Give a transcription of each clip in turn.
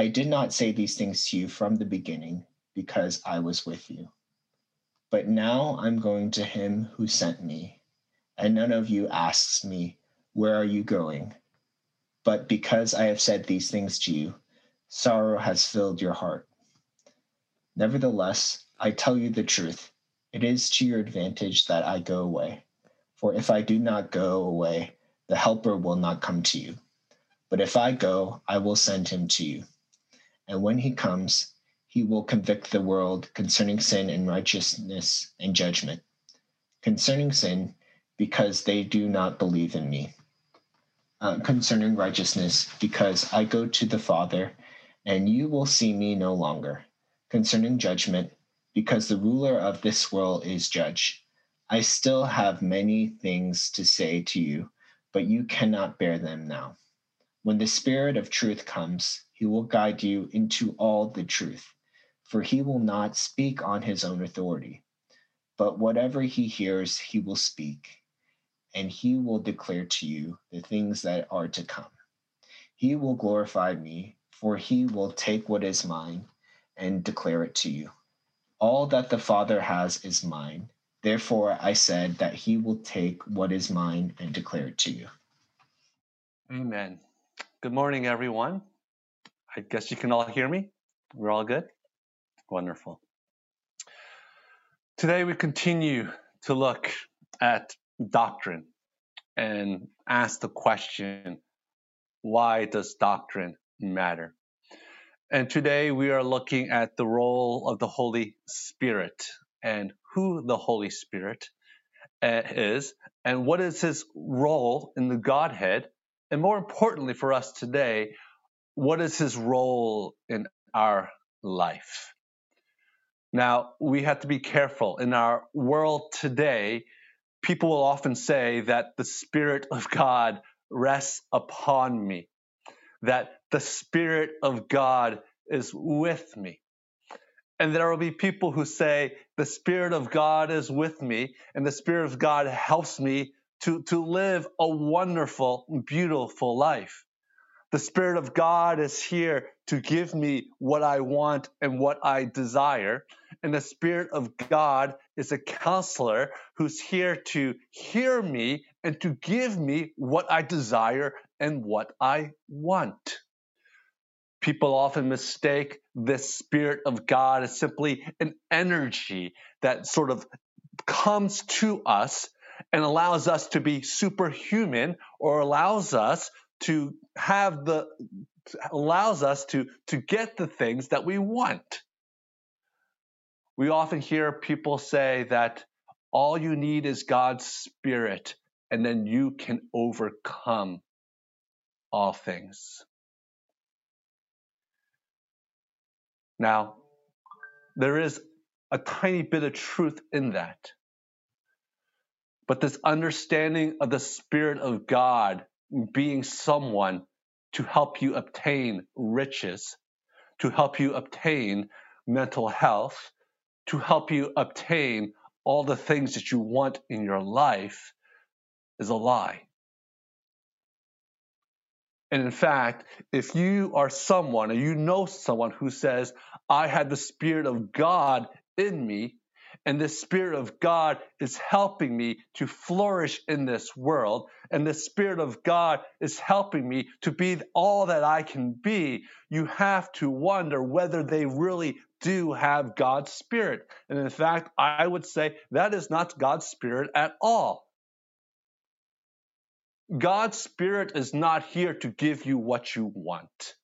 I did not say these things to you from the beginning because I was with you. But now I'm going to him who sent me, and none of you asks me, Where are you going? But because I have said these things to you, sorrow has filled your heart. Nevertheless, I tell you the truth. It is to your advantage that I go away. For if I do not go away, the Helper will not come to you. But if I go, I will send him to you. And when he comes, he will convict the world concerning sin and righteousness and judgment. Concerning sin, because they do not believe in me. Uh, concerning righteousness, because I go to the Father, and you will see me no longer. Concerning judgment, because the ruler of this world is judge. I still have many things to say to you, but you cannot bear them now. When the Spirit of truth comes, he will guide you into all the truth, for he will not speak on his own authority, but whatever he hears, he will speak, and he will declare to you the things that are to come. He will glorify me, for he will take what is mine and declare it to you. All that the Father has is mine. Therefore, I said that he will take what is mine and declare it to you. Amen. Good morning, everyone. I guess you can all hear me. We're all good? Wonderful. Today we continue to look at doctrine and ask the question why does doctrine matter? And today we are looking at the role of the Holy Spirit and who the Holy Spirit uh, is and what is his role in the Godhead. And more importantly for us today, what is his role in our life? Now, we have to be careful. In our world today, people will often say that the Spirit of God rests upon me, that the Spirit of God is with me. And there will be people who say, the Spirit of God is with me, and the Spirit of God helps me to, to live a wonderful, beautiful life. The Spirit of God is here to give me what I want and what I desire. And the Spirit of God is a counselor who's here to hear me and to give me what I desire and what I want. People often mistake this Spirit of God as simply an energy that sort of comes to us and allows us to be superhuman or allows us to have the allows us to to get the things that we want. We often hear people say that all you need is God's spirit and then you can overcome all things. Now, there is a tiny bit of truth in that. But this understanding of the Spirit of God being someone to help you obtain riches, to help you obtain mental health, to help you obtain all the things that you want in your life is a lie. And in fact, if you are someone or you know someone who says, I had the Spirit of God in me, and the Spirit of God is helping me to flourish in this world. And the Spirit of God is helping me to be all that I can be. You have to wonder whether they really do have God's Spirit. And in fact, I would say that is not God's Spirit at all. God's Spirit is not here to give you what you want.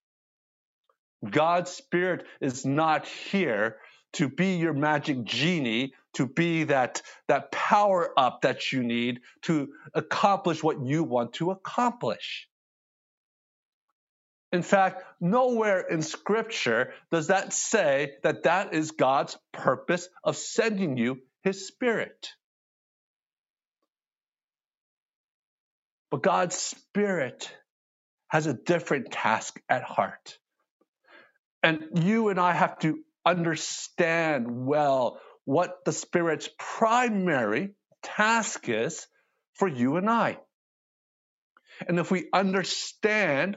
God's Spirit is not here to be your magic genie, to be that, that power up that you need to accomplish what you want to accomplish. In fact, nowhere in Scripture does that say that that is God's purpose of sending you His Spirit. But God's Spirit has a different task at heart. And you and I have to understand well what the Spirit's primary task is for you and I. And if we understand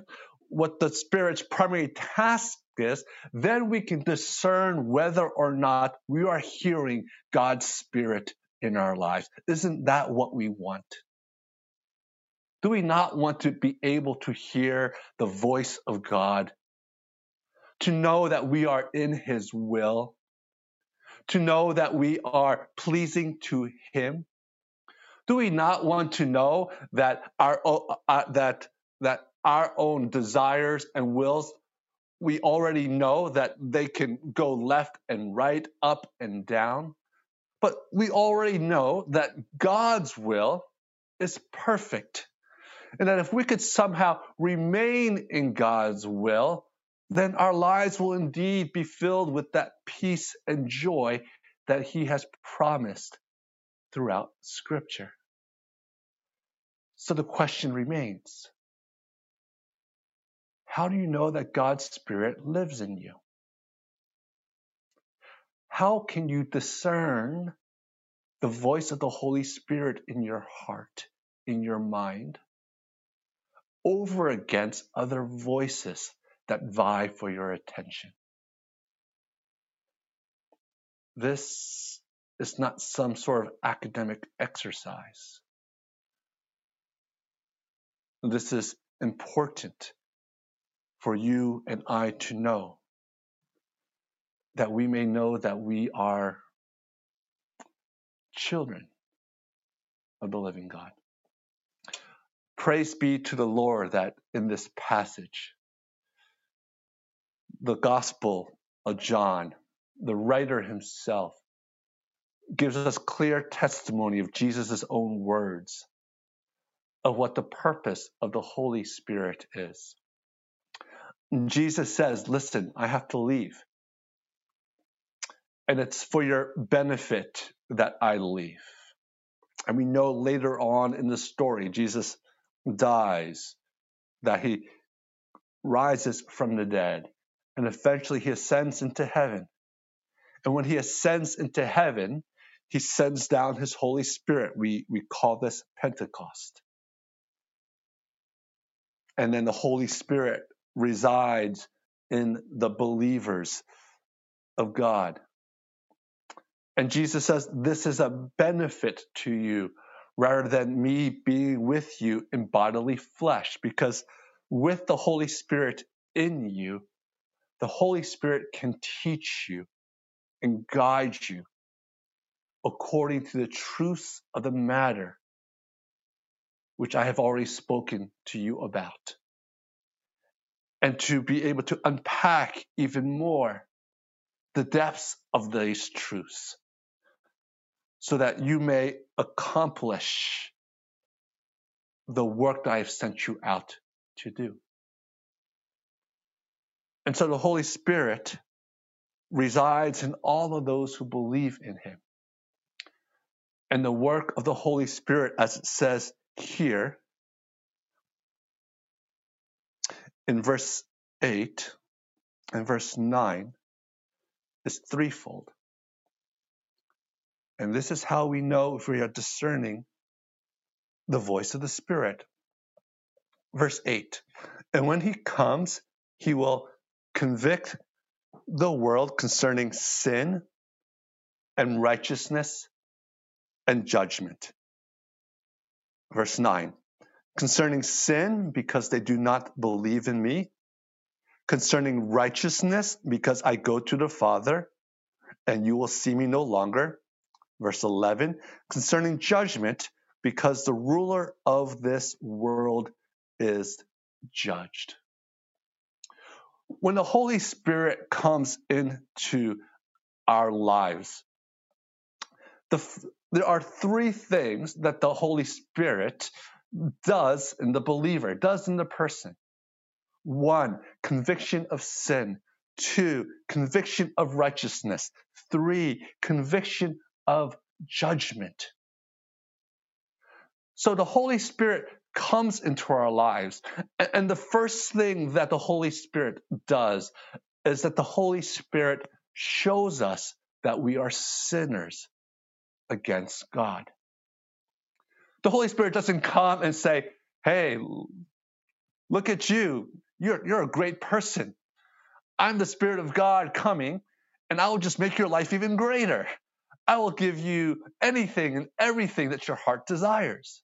what the Spirit's primary task is, then we can discern whether or not we are hearing God's Spirit in our lives. Isn't that what we want? Do we not want to be able to hear the voice of God? To know that we are in His will? To know that we are pleasing to Him? Do we not want to know that our uh, that that our own desires and wills we already know that they can go left and right, up and down. But we already know that God's will is perfect. And that if we could somehow remain in God's will, then our lives will indeed be filled with that peace and joy that He has promised throughout Scripture. So the question remains How do you know that God's Spirit lives in you? How can you discern the voice of the Holy Spirit in your heart, in your mind? over against other voices that vie for your attention. This is not some sort of academic exercise. This is important for you and I to know that we may know that we are children of the living God. Praise be to the Lord that in this passage, the Gospel of John, the writer himself, gives us clear testimony of Jesus' own words of what the purpose of the Holy Spirit is. Jesus says, Listen, I have to leave. And it's for your benefit that I leave. And we know later on in the story, Jesus dies, that he rises from the dead, and eventually he ascends into heaven. And when he ascends into heaven, he sends down his Holy Spirit. We, we call this Pentecost. And then the Holy Spirit resides in the believers of God. And Jesus says, This is a benefit to you rather than me being with you in bodily flesh. Because with the Holy Spirit in you, the Holy Spirit can teach you and guide you according to the truths of the matter which I have already spoken to you about. And to be able to unpack even more the depths of these truths so that you may accomplish the work that I have sent you out to do. And so the Holy Spirit resides in all of those who believe in him. And the work of the Holy Spirit, as it says here in verse 8 and verse 9, is threefold. And this is how we know if we are discerning the voice of the Spirit. Verse 8 And when he comes, he will convict the world concerning sin and righteousness and judgment. Verse 9 Concerning sin, because they do not believe in me. Concerning righteousness, because I go to the Father and you will see me no longer verse 11, concerning judgment, because the ruler of this world is judged. When the Holy Spirit comes into our lives, the, there are three things that the Holy Spirit does in the believer, does in the person. one, conviction of sin. Two, conviction of righteousness. Three, conviction of judgment. So the Holy Spirit comes into our lives. And the first thing that the Holy Spirit does is that the Holy Spirit shows us that we are sinners against God. The Holy Spirit doesn't come and say, Hey, look at you. You're, you're a great person. I'm the Spirit of God coming, and I will just make your life even greater. I will give you anything and everything that your heart desires.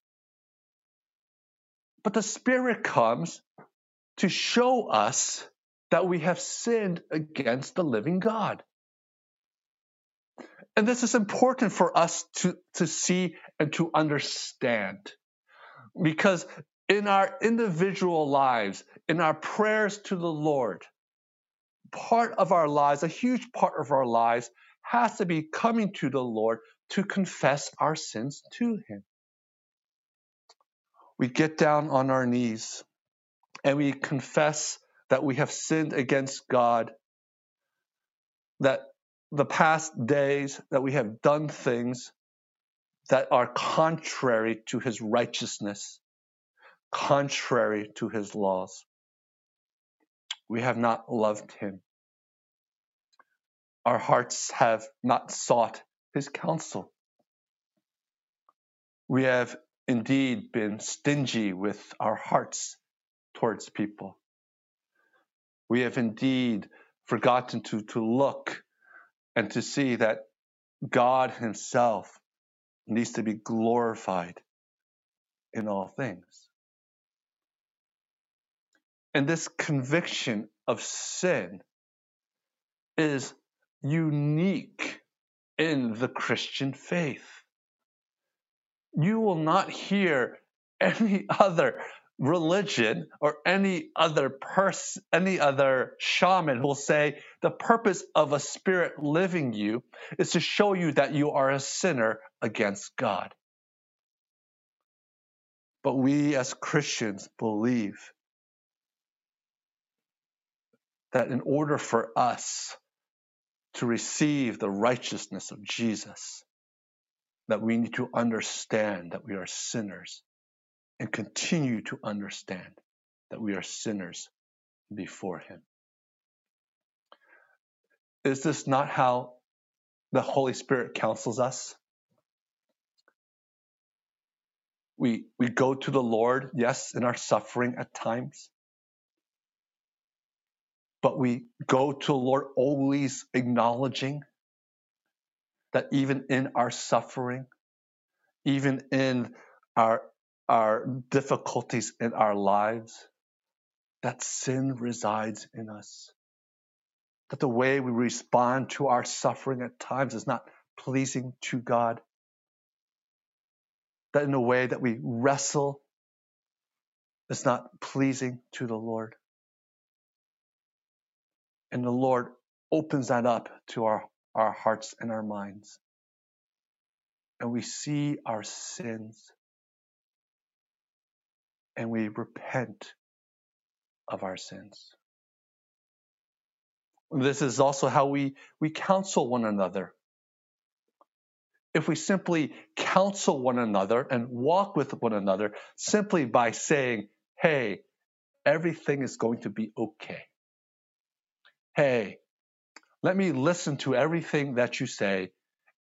But the Spirit comes to show us that we have sinned against the living God. And this is important for us to, to see and to understand. Because in our individual lives, in our prayers to the Lord, part of our lives, a huge part of our lives, has to be coming to the Lord to confess our sins to Him. We get down on our knees and we confess that we have sinned against God, that the past days that we have done things that are contrary to his righteousness, contrary to his laws. We have not loved him. Our hearts have not sought his counsel. We have indeed been stingy with our hearts towards people. We have indeed forgotten to, to look and to see that God Himself needs to be glorified in all things. And this conviction of sin is unique in the Christian faith. You will not hear any other religion or any other person, any other shaman will say the purpose of a spirit living you is to show you that you are a sinner against God. But we as Christians believe that in order for us to receive the righteousness of Jesus, that we need to understand that we are sinners and continue to understand that we are sinners before Him. Is this not how the Holy Spirit counsels us? We, we go to the Lord, yes, in our suffering at times, but we go to the Lord always acknowledging that even in our suffering, even in our our difficulties in our lives, that sin resides in us. That the way we respond to our suffering at times is not pleasing to God. That in the way that we wrestle is not pleasing to the Lord. And the Lord opens that up to our, our hearts and our minds. And we see our sins and we repent of our sins. This is also how we, we counsel one another. If we simply counsel one another and walk with one another simply by saying, hey, everything is going to be okay. Hey, let me listen to everything that you say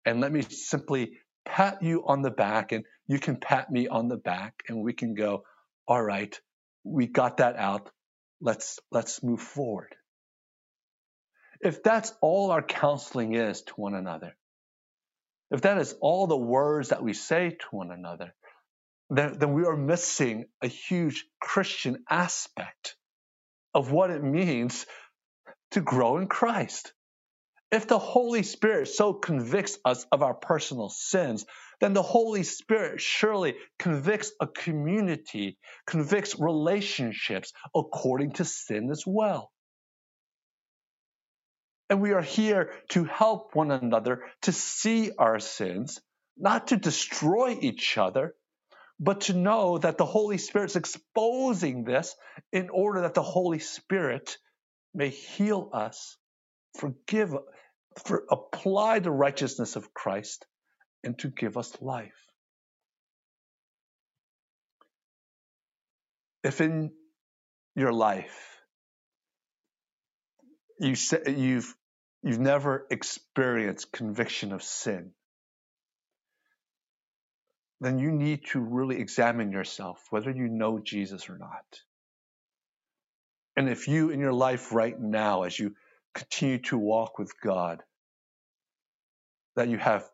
and let me simply pat you on the back and you can pat me on the back and we can go, all right, we got that out. Let's, let's move forward. If that's all our counseling is to one another, if that is all the words that we say to one another, then, then we are missing a huge Christian aspect of what it means to grow in Christ. If the Holy Spirit so convicts us of our personal sins, then the Holy Spirit surely convicts a community, convicts relationships according to sin as well. And we are here to help one another to see our sins, not to destroy each other, but to know that the Holy Spirit's exposing this in order that the Holy Spirit may heal us, forgive, for apply the righteousness of Christ, and to give us life. If in your life you say you've you've never experienced conviction of sin, then you need to really examine yourself whether you know Jesus or not. And if you in your life right now, as you continue to walk with God, that you have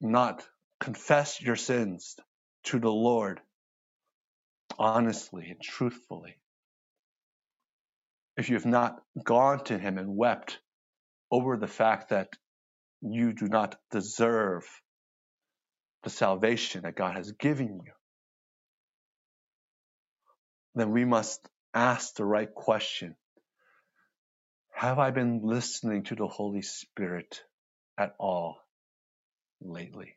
not confessed your sins to the Lord honestly and truthfully, if you have not gone to Him and wept over the fact that you do not deserve the salvation that God has given you, then we must ask the right question. Have I been listening to the Holy Spirit at all lately?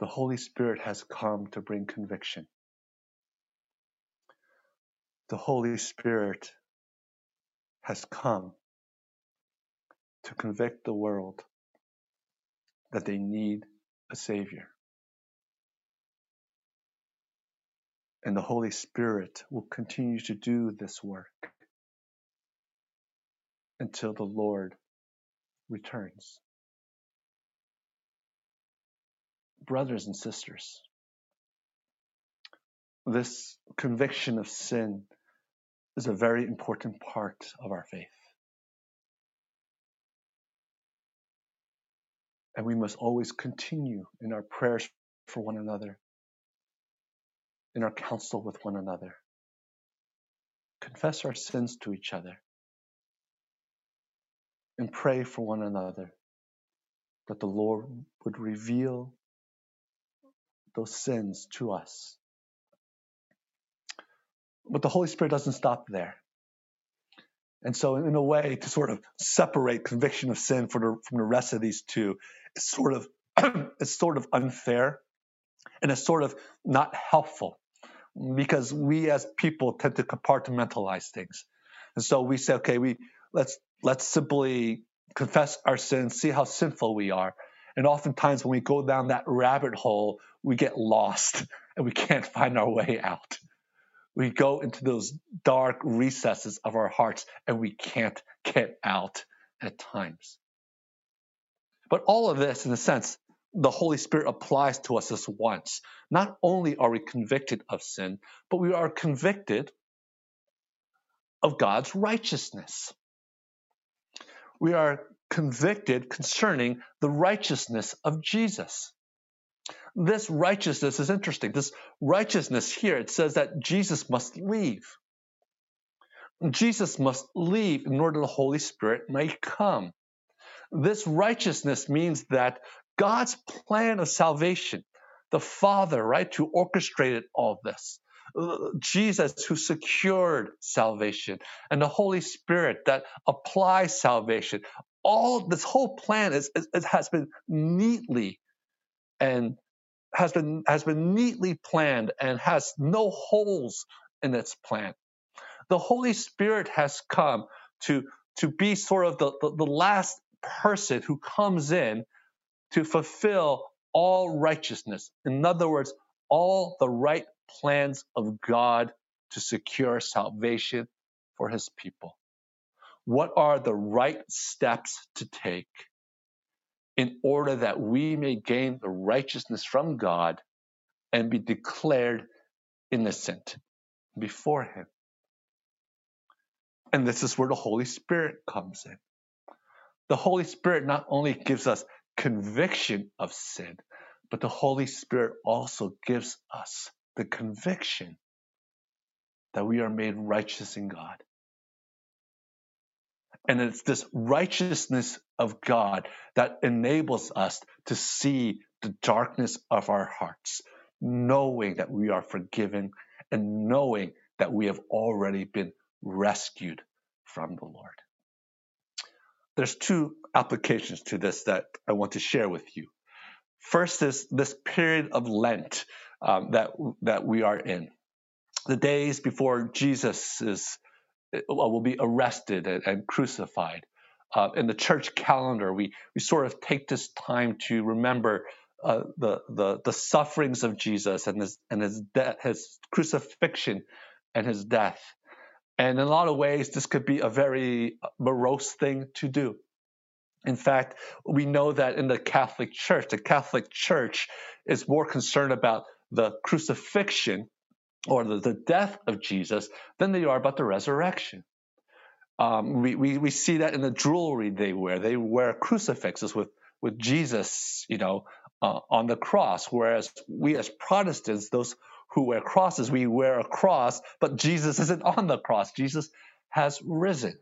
The Holy Spirit has come to bring conviction. The Holy Spirit has come to convict the world that they need a Savior. And the Holy Spirit will continue to do this work until the Lord returns. Brothers and sisters, this conviction of sin is a very important part of our faith. And we must always continue in our prayers for one another, in our counsel with one another, confess our sins to each other, and pray for one another that the Lord would reveal those sins to us. But the Holy Spirit doesn't stop there. And so, in a way, to sort of separate conviction of sin from the, from the rest of these two, it's sort of it's sort of unfair, and it's sort of not helpful because we as people tend to compartmentalize things. And so we say, okay, we let's let's simply confess our sins, see how sinful we are. And oftentimes when we go down that rabbit hole, we get lost and we can't find our way out we go into those dark recesses of our hearts and we can't get out at times. But all of this, in a sense, the Holy Spirit applies to us as once. Not only are we convicted of sin, but we are convicted of God's righteousness. We are convicted concerning the righteousness of Jesus this righteousness is interesting. This righteousness here, it says that Jesus must leave. Jesus must leave in order the Holy Spirit may come. This righteousness means that God's plan of salvation, the Father, right, who orchestrated all this, Jesus who secured salvation, and the Holy Spirit that applies salvation. All this whole plan is, is has been neatly and has been has been neatly planned and has no holes in its plan. The Holy Spirit has come to to be sort of the, the, the last person who comes in to fulfill all righteousness. In other words, all the right plans of God to secure salvation for his people. What are the right steps to take in order that we may gain the righteousness from God and be declared innocent before Him. And this is where the Holy Spirit comes in. The Holy Spirit not only gives us conviction of sin, but the Holy Spirit also gives us the conviction that we are made righteous in God. And it's this righteousness of God that enables us to see the darkness of our hearts, knowing that we are forgiven and knowing that we have already been rescued from the Lord. There's two applications to this that I want to share with you. First is this period of Lent um, that that we are in, the days before Jesus is will be arrested and, and crucified. Uh, in the church calendar, we we sort of take this time to remember uh, the, the the sufferings of Jesus and his and his death, his crucifixion, and his death. And in a lot of ways, this could be a very morose thing to do. In fact, we know that in the Catholic Church, the Catholic Church is more concerned about the crucifixion or the, the death of Jesus than they are about the resurrection. Um, we, we, we see that in the jewelry they wear. They wear crucifixes with, with Jesus, you know, uh, on the cross. Whereas we as Protestants, those who wear crosses, we wear a cross, but Jesus isn't on the cross. Jesus has risen.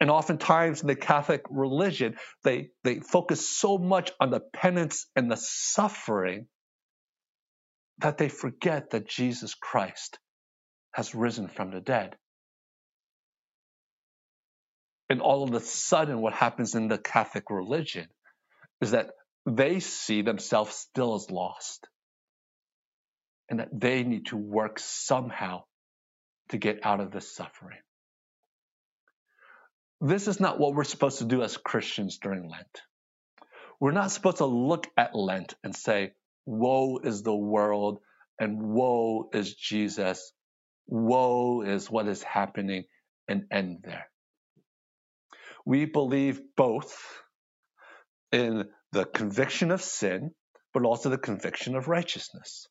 And oftentimes in the Catholic religion, they, they focus so much on the penance and the suffering that they forget that Jesus Christ has risen from the dead. And all of a sudden, what happens in the Catholic religion is that they see themselves still as lost and that they need to work somehow to get out of this suffering. This is not what we're supposed to do as Christians during Lent. We're not supposed to look at Lent and say, Woe is the world, and woe is Jesus. Woe is what is happening, and end there. We believe both in the conviction of sin, but also the conviction of righteousness.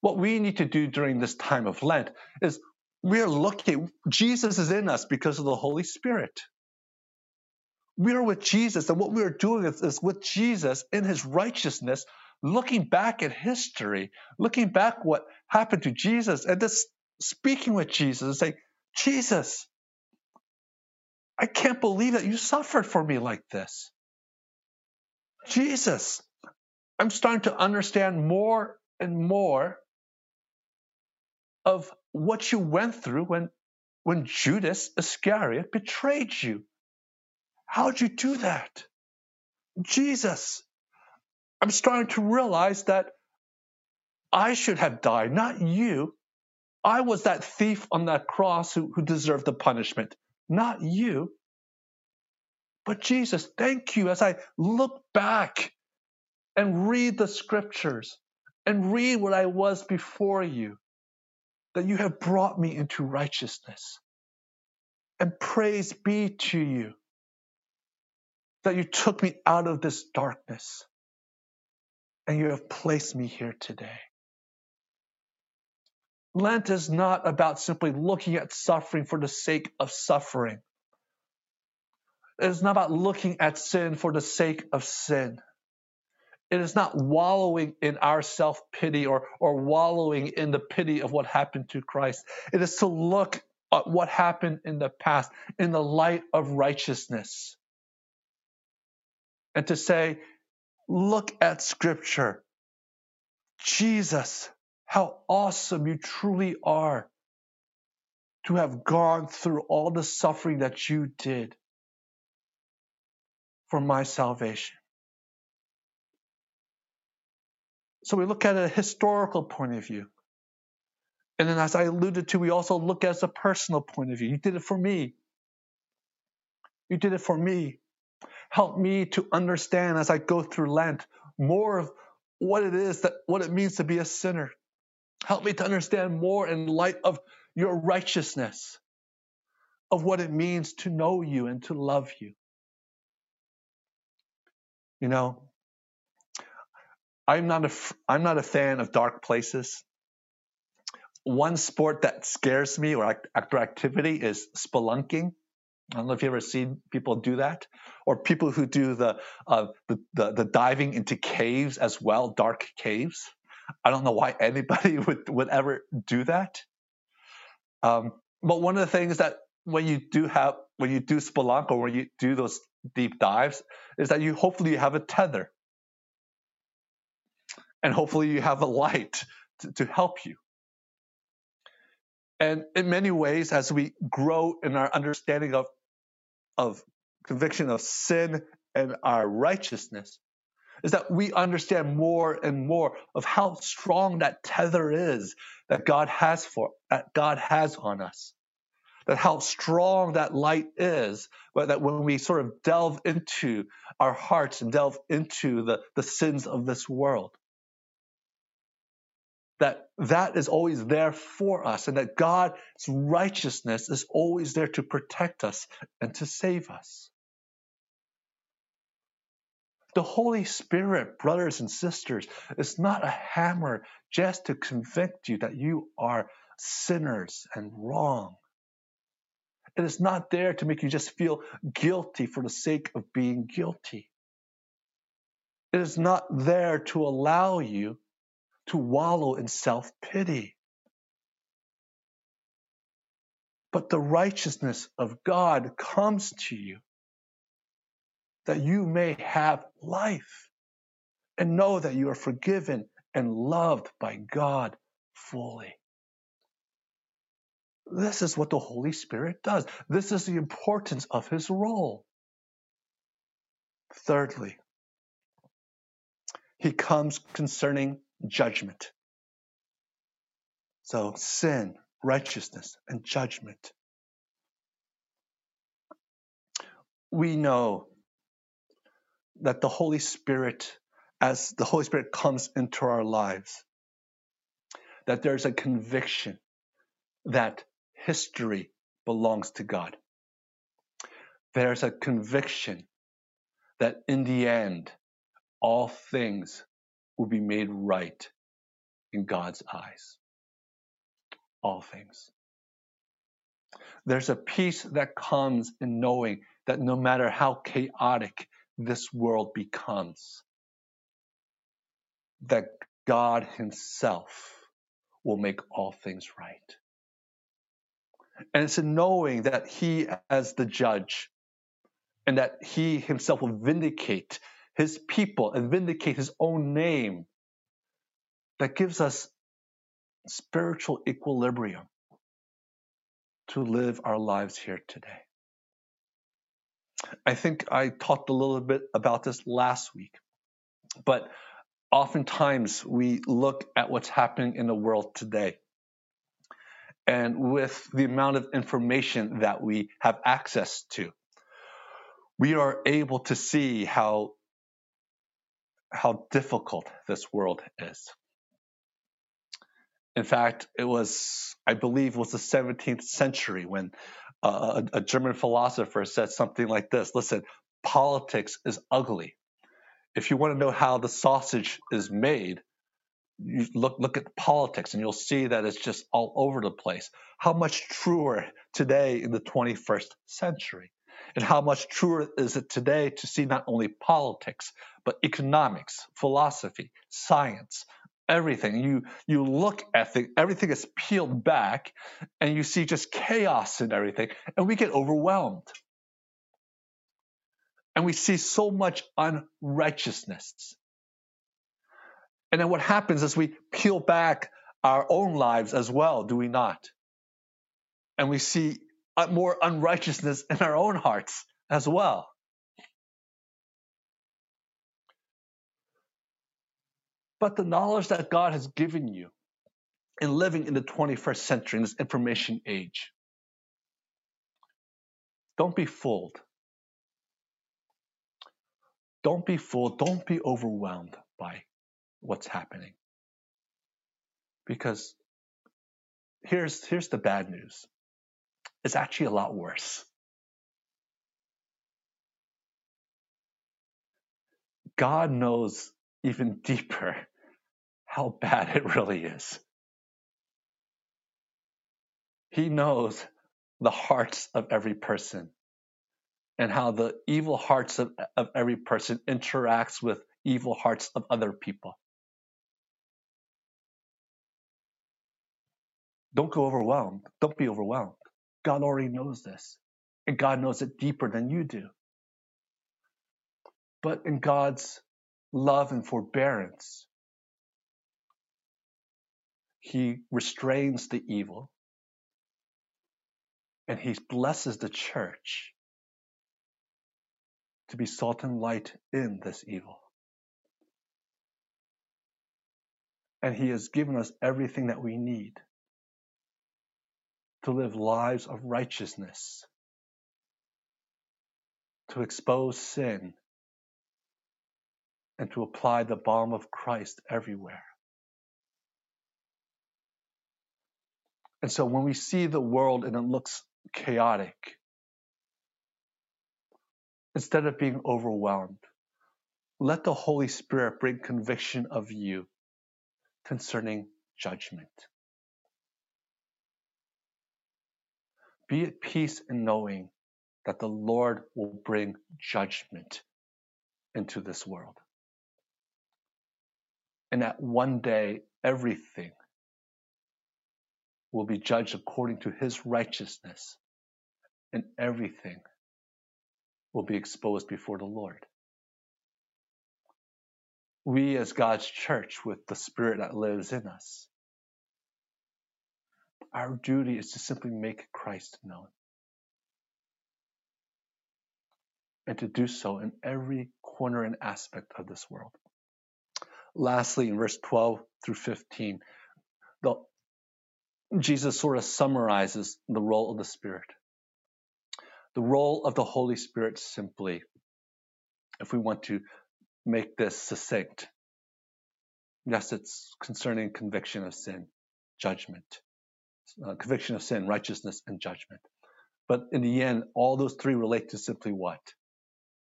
What we need to do during this time of Lent is we're looking, Jesus is in us because of the Holy Spirit. We are with Jesus, and what we are doing is, is with Jesus in his righteousness, looking back at history, looking back what happened to Jesus, and just speaking with Jesus and saying, Jesus, I can't believe that you suffered for me like this. Jesus, I'm starting to understand more and more of what you went through when, when Judas Iscariot betrayed you. How'd you do that? Jesus, I'm starting to realize that I should have died, not you. I was that thief on that cross who, who deserved the punishment, not you. But Jesus, thank you as I look back and read the scriptures and read what I was before you that you have brought me into righteousness. And praise be to you that you took me out of this darkness and you have placed me here today. Lent is not about simply looking at suffering for the sake of suffering. It is not about looking at sin for the sake of sin. It is not wallowing in our self pity or, or wallowing in the pity of what happened to Christ. It is to look at what happened in the past in the light of righteousness. And to say, look at Scripture. Jesus, how awesome you truly are to have gone through all the suffering that you did for my salvation. So we look at a historical point of view. And then, as I alluded to, we also look at a personal point of view. You did it for me. You did it for me. Help me to understand as I go through Lent more of what it is that what it means to be a sinner. Help me to understand more in light of your righteousness, of what it means to know you and to love you. You know, I'm not a I'm not a fan of dark places. One sport that scares me or actor activity is spelunking. I don't know if you ever seen people do that, or people who do the, uh, the, the the diving into caves as well, dark caves. I don't know why anybody would would ever do that. Um, but one of the things that when you do have when you do spelunk or when you do those deep dives is that you hopefully you have a tether and hopefully you have a light to, to help you. And in many ways, as we grow in our understanding of, of conviction of sin and our righteousness, is that we understand more and more of how strong that tether is that God has for that God has on us. That how strong that light is, but that when we sort of delve into our hearts and delve into the, the sins of this world, that is always there for us and that God's righteousness is always there to protect us and to save us. The Holy Spirit, brothers and sisters, is not a hammer just to convict you that you are sinners and wrong. It is not there to make you just feel guilty for the sake of being guilty. It is not there to allow you to wallow in self pity. But the righteousness of God comes to you that you may have life and know that you are forgiven and loved by God fully. This is what the Holy Spirit does. This is the importance of his role. Thirdly, he comes concerning judgment. So, sin, righteousness, and judgment. We know that the Holy Spirit, as the Holy Spirit comes into our lives, that there's a conviction that history belongs to God. There's a conviction that in the end, all things will be made right in God's eyes. All things. There's a peace that comes in knowing that no matter how chaotic this world becomes, that God Himself will make all things right. And it's a knowing that He, as the judge, and that He Himself will vindicate His people and vindicate His own name, that gives us spiritual equilibrium to live our lives here today. I think I talked a little bit about this last week, but oftentimes we look at what's happening in the world today. And with the amount of information that we have access to, we are able to see how, how difficult this world is. In fact, it was, I believe, was the 17th century when uh, a, a German philosopher said something like this Listen, politics is ugly. If you want to know how the sausage is made, you look look at politics and you'll see that it's just all over the place. How much truer today in the 21st century? And how much truer is it today to see not only politics, but economics, philosophy, science, everything. You you look at the, everything is peeled back, and you see just chaos in everything, and we get overwhelmed. And we see so much unrighteousness. And then what happens is we peel back our own lives as well, do we not? And we see uh, more unrighteousness in our own hearts as well. But the knowledge that God has given you in living in the 21st century, in this information age. Don't be fooled. Don't be fooled. Don't be overwhelmed by what's happening. Because here's, here's the bad news it's actually a lot worse. God knows even deeper how bad it really is. He knows the hearts of every person and how the evil hearts of, of every person interacts with evil hearts of other people. Don't go overwhelmed. Don't be overwhelmed. God already knows this. And God knows it deeper than you do. But in God's love and forbearance, he restrains the evil and he blesses the church to be salt and light in this evil. And He has given us everything that we need to live lives of righteousness, to expose sin, and to apply the balm of Christ everywhere. And so when we see the world and it looks chaotic, instead of being overwhelmed, let the Holy Spirit bring conviction of you concerning judgment. Be at peace in knowing that the Lord will bring judgment into this world. And that one day, everything will be judged according to his righteousness, and everything will be exposed before the Lord. We, as God's church, with the Spirit that lives in us, our duty is to simply make Christ known. And to do so in every corner and aspect of this world. Lastly, in verse 12 through 15, the Jesus sort of summarizes the role of the Spirit. The role of the Holy Spirit simply, if we want to make this succinct, yes, it's concerning conviction of sin, judgment, uh, conviction of sin, righteousness, and judgment. But in the end, all those three relate to simply what?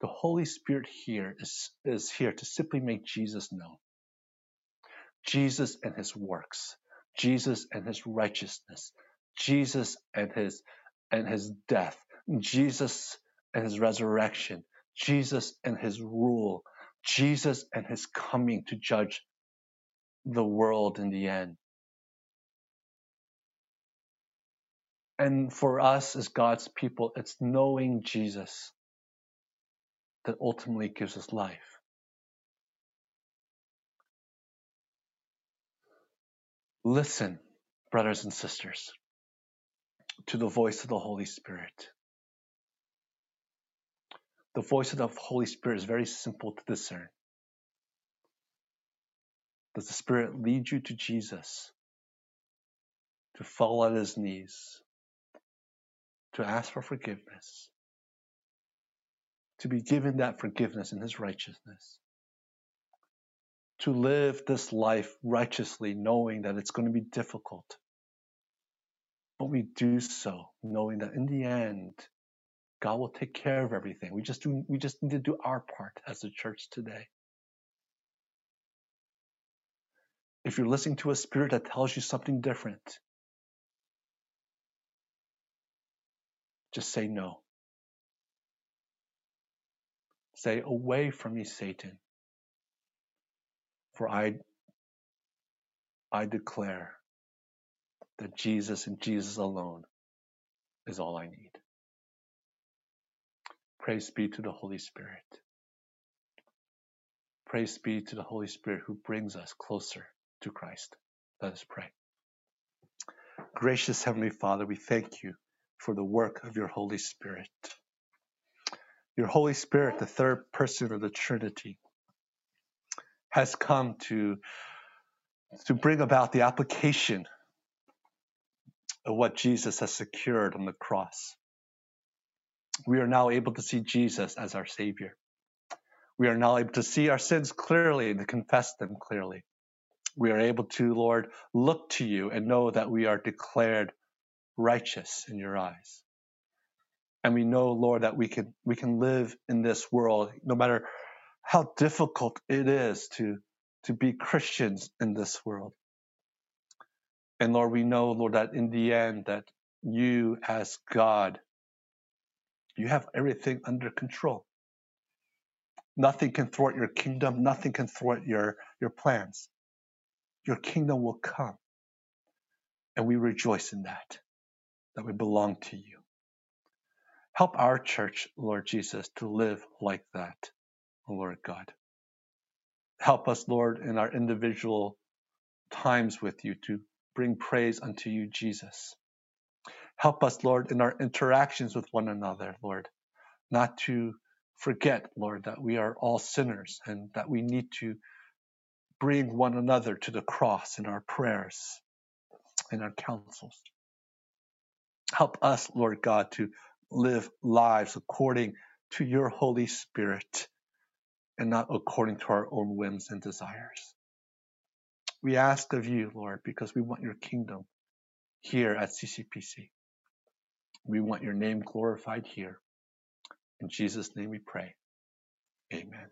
The Holy Spirit here is, is here to simply make Jesus known. Jesus and his works. Jesus and his righteousness, Jesus and his and his death, Jesus and his resurrection, Jesus and his rule, Jesus and his coming to judge the world in the end. And for us as God's people, it's knowing Jesus that ultimately gives us life. Listen, brothers and sisters, to the voice of the Holy Spirit. The voice of the Holy Spirit is very simple to discern. Does the Spirit lead you to Jesus? To fall on his knees? To ask for forgiveness? To be given that forgiveness in his righteousness? To live this life righteously, knowing that it's going to be difficult. But we do so knowing that in the end, God will take care of everything. We just do, we just need to do our part as a church today. If you're listening to a spirit that tells you something different, just say no. Say, away from me, Satan. For I, I declare that Jesus and Jesus alone is all I need. Praise be to the Holy Spirit. Praise be to the Holy Spirit who brings us closer to Christ. Let us pray. Gracious Heavenly Father, we thank you for the work of your Holy Spirit. Your Holy Spirit, the third person of the Trinity, has come to, to bring about the application of what Jesus has secured on the cross. We are now able to see Jesus as our Savior. We are now able to see our sins clearly and to confess them clearly. We are able to, Lord, look to you and know that we are declared righteous in your eyes. And we know, Lord, that we can we can live in this world, no matter how difficult it is to, to be Christians in this world. And Lord, we know, Lord, that in the end, that you as God, you have everything under control. Nothing can thwart your kingdom. Nothing can thwart your, your plans. Your kingdom will come. And we rejoice in that, that we belong to you. Help our church, Lord Jesus, to live like that. Lord God. Help us, Lord, in our individual times with you to bring praise unto you, Jesus. Help us, Lord, in our interactions with one another, Lord, not to forget, Lord, that we are all sinners and that we need to bring one another to the cross in our prayers and our counsels. Help us, Lord God, to live lives according to your Holy Spirit and not according to our own whims and desires. We ask of you, Lord, because we want your kingdom here at CCPC. We want your name glorified here. In Jesus' name we pray. Amen.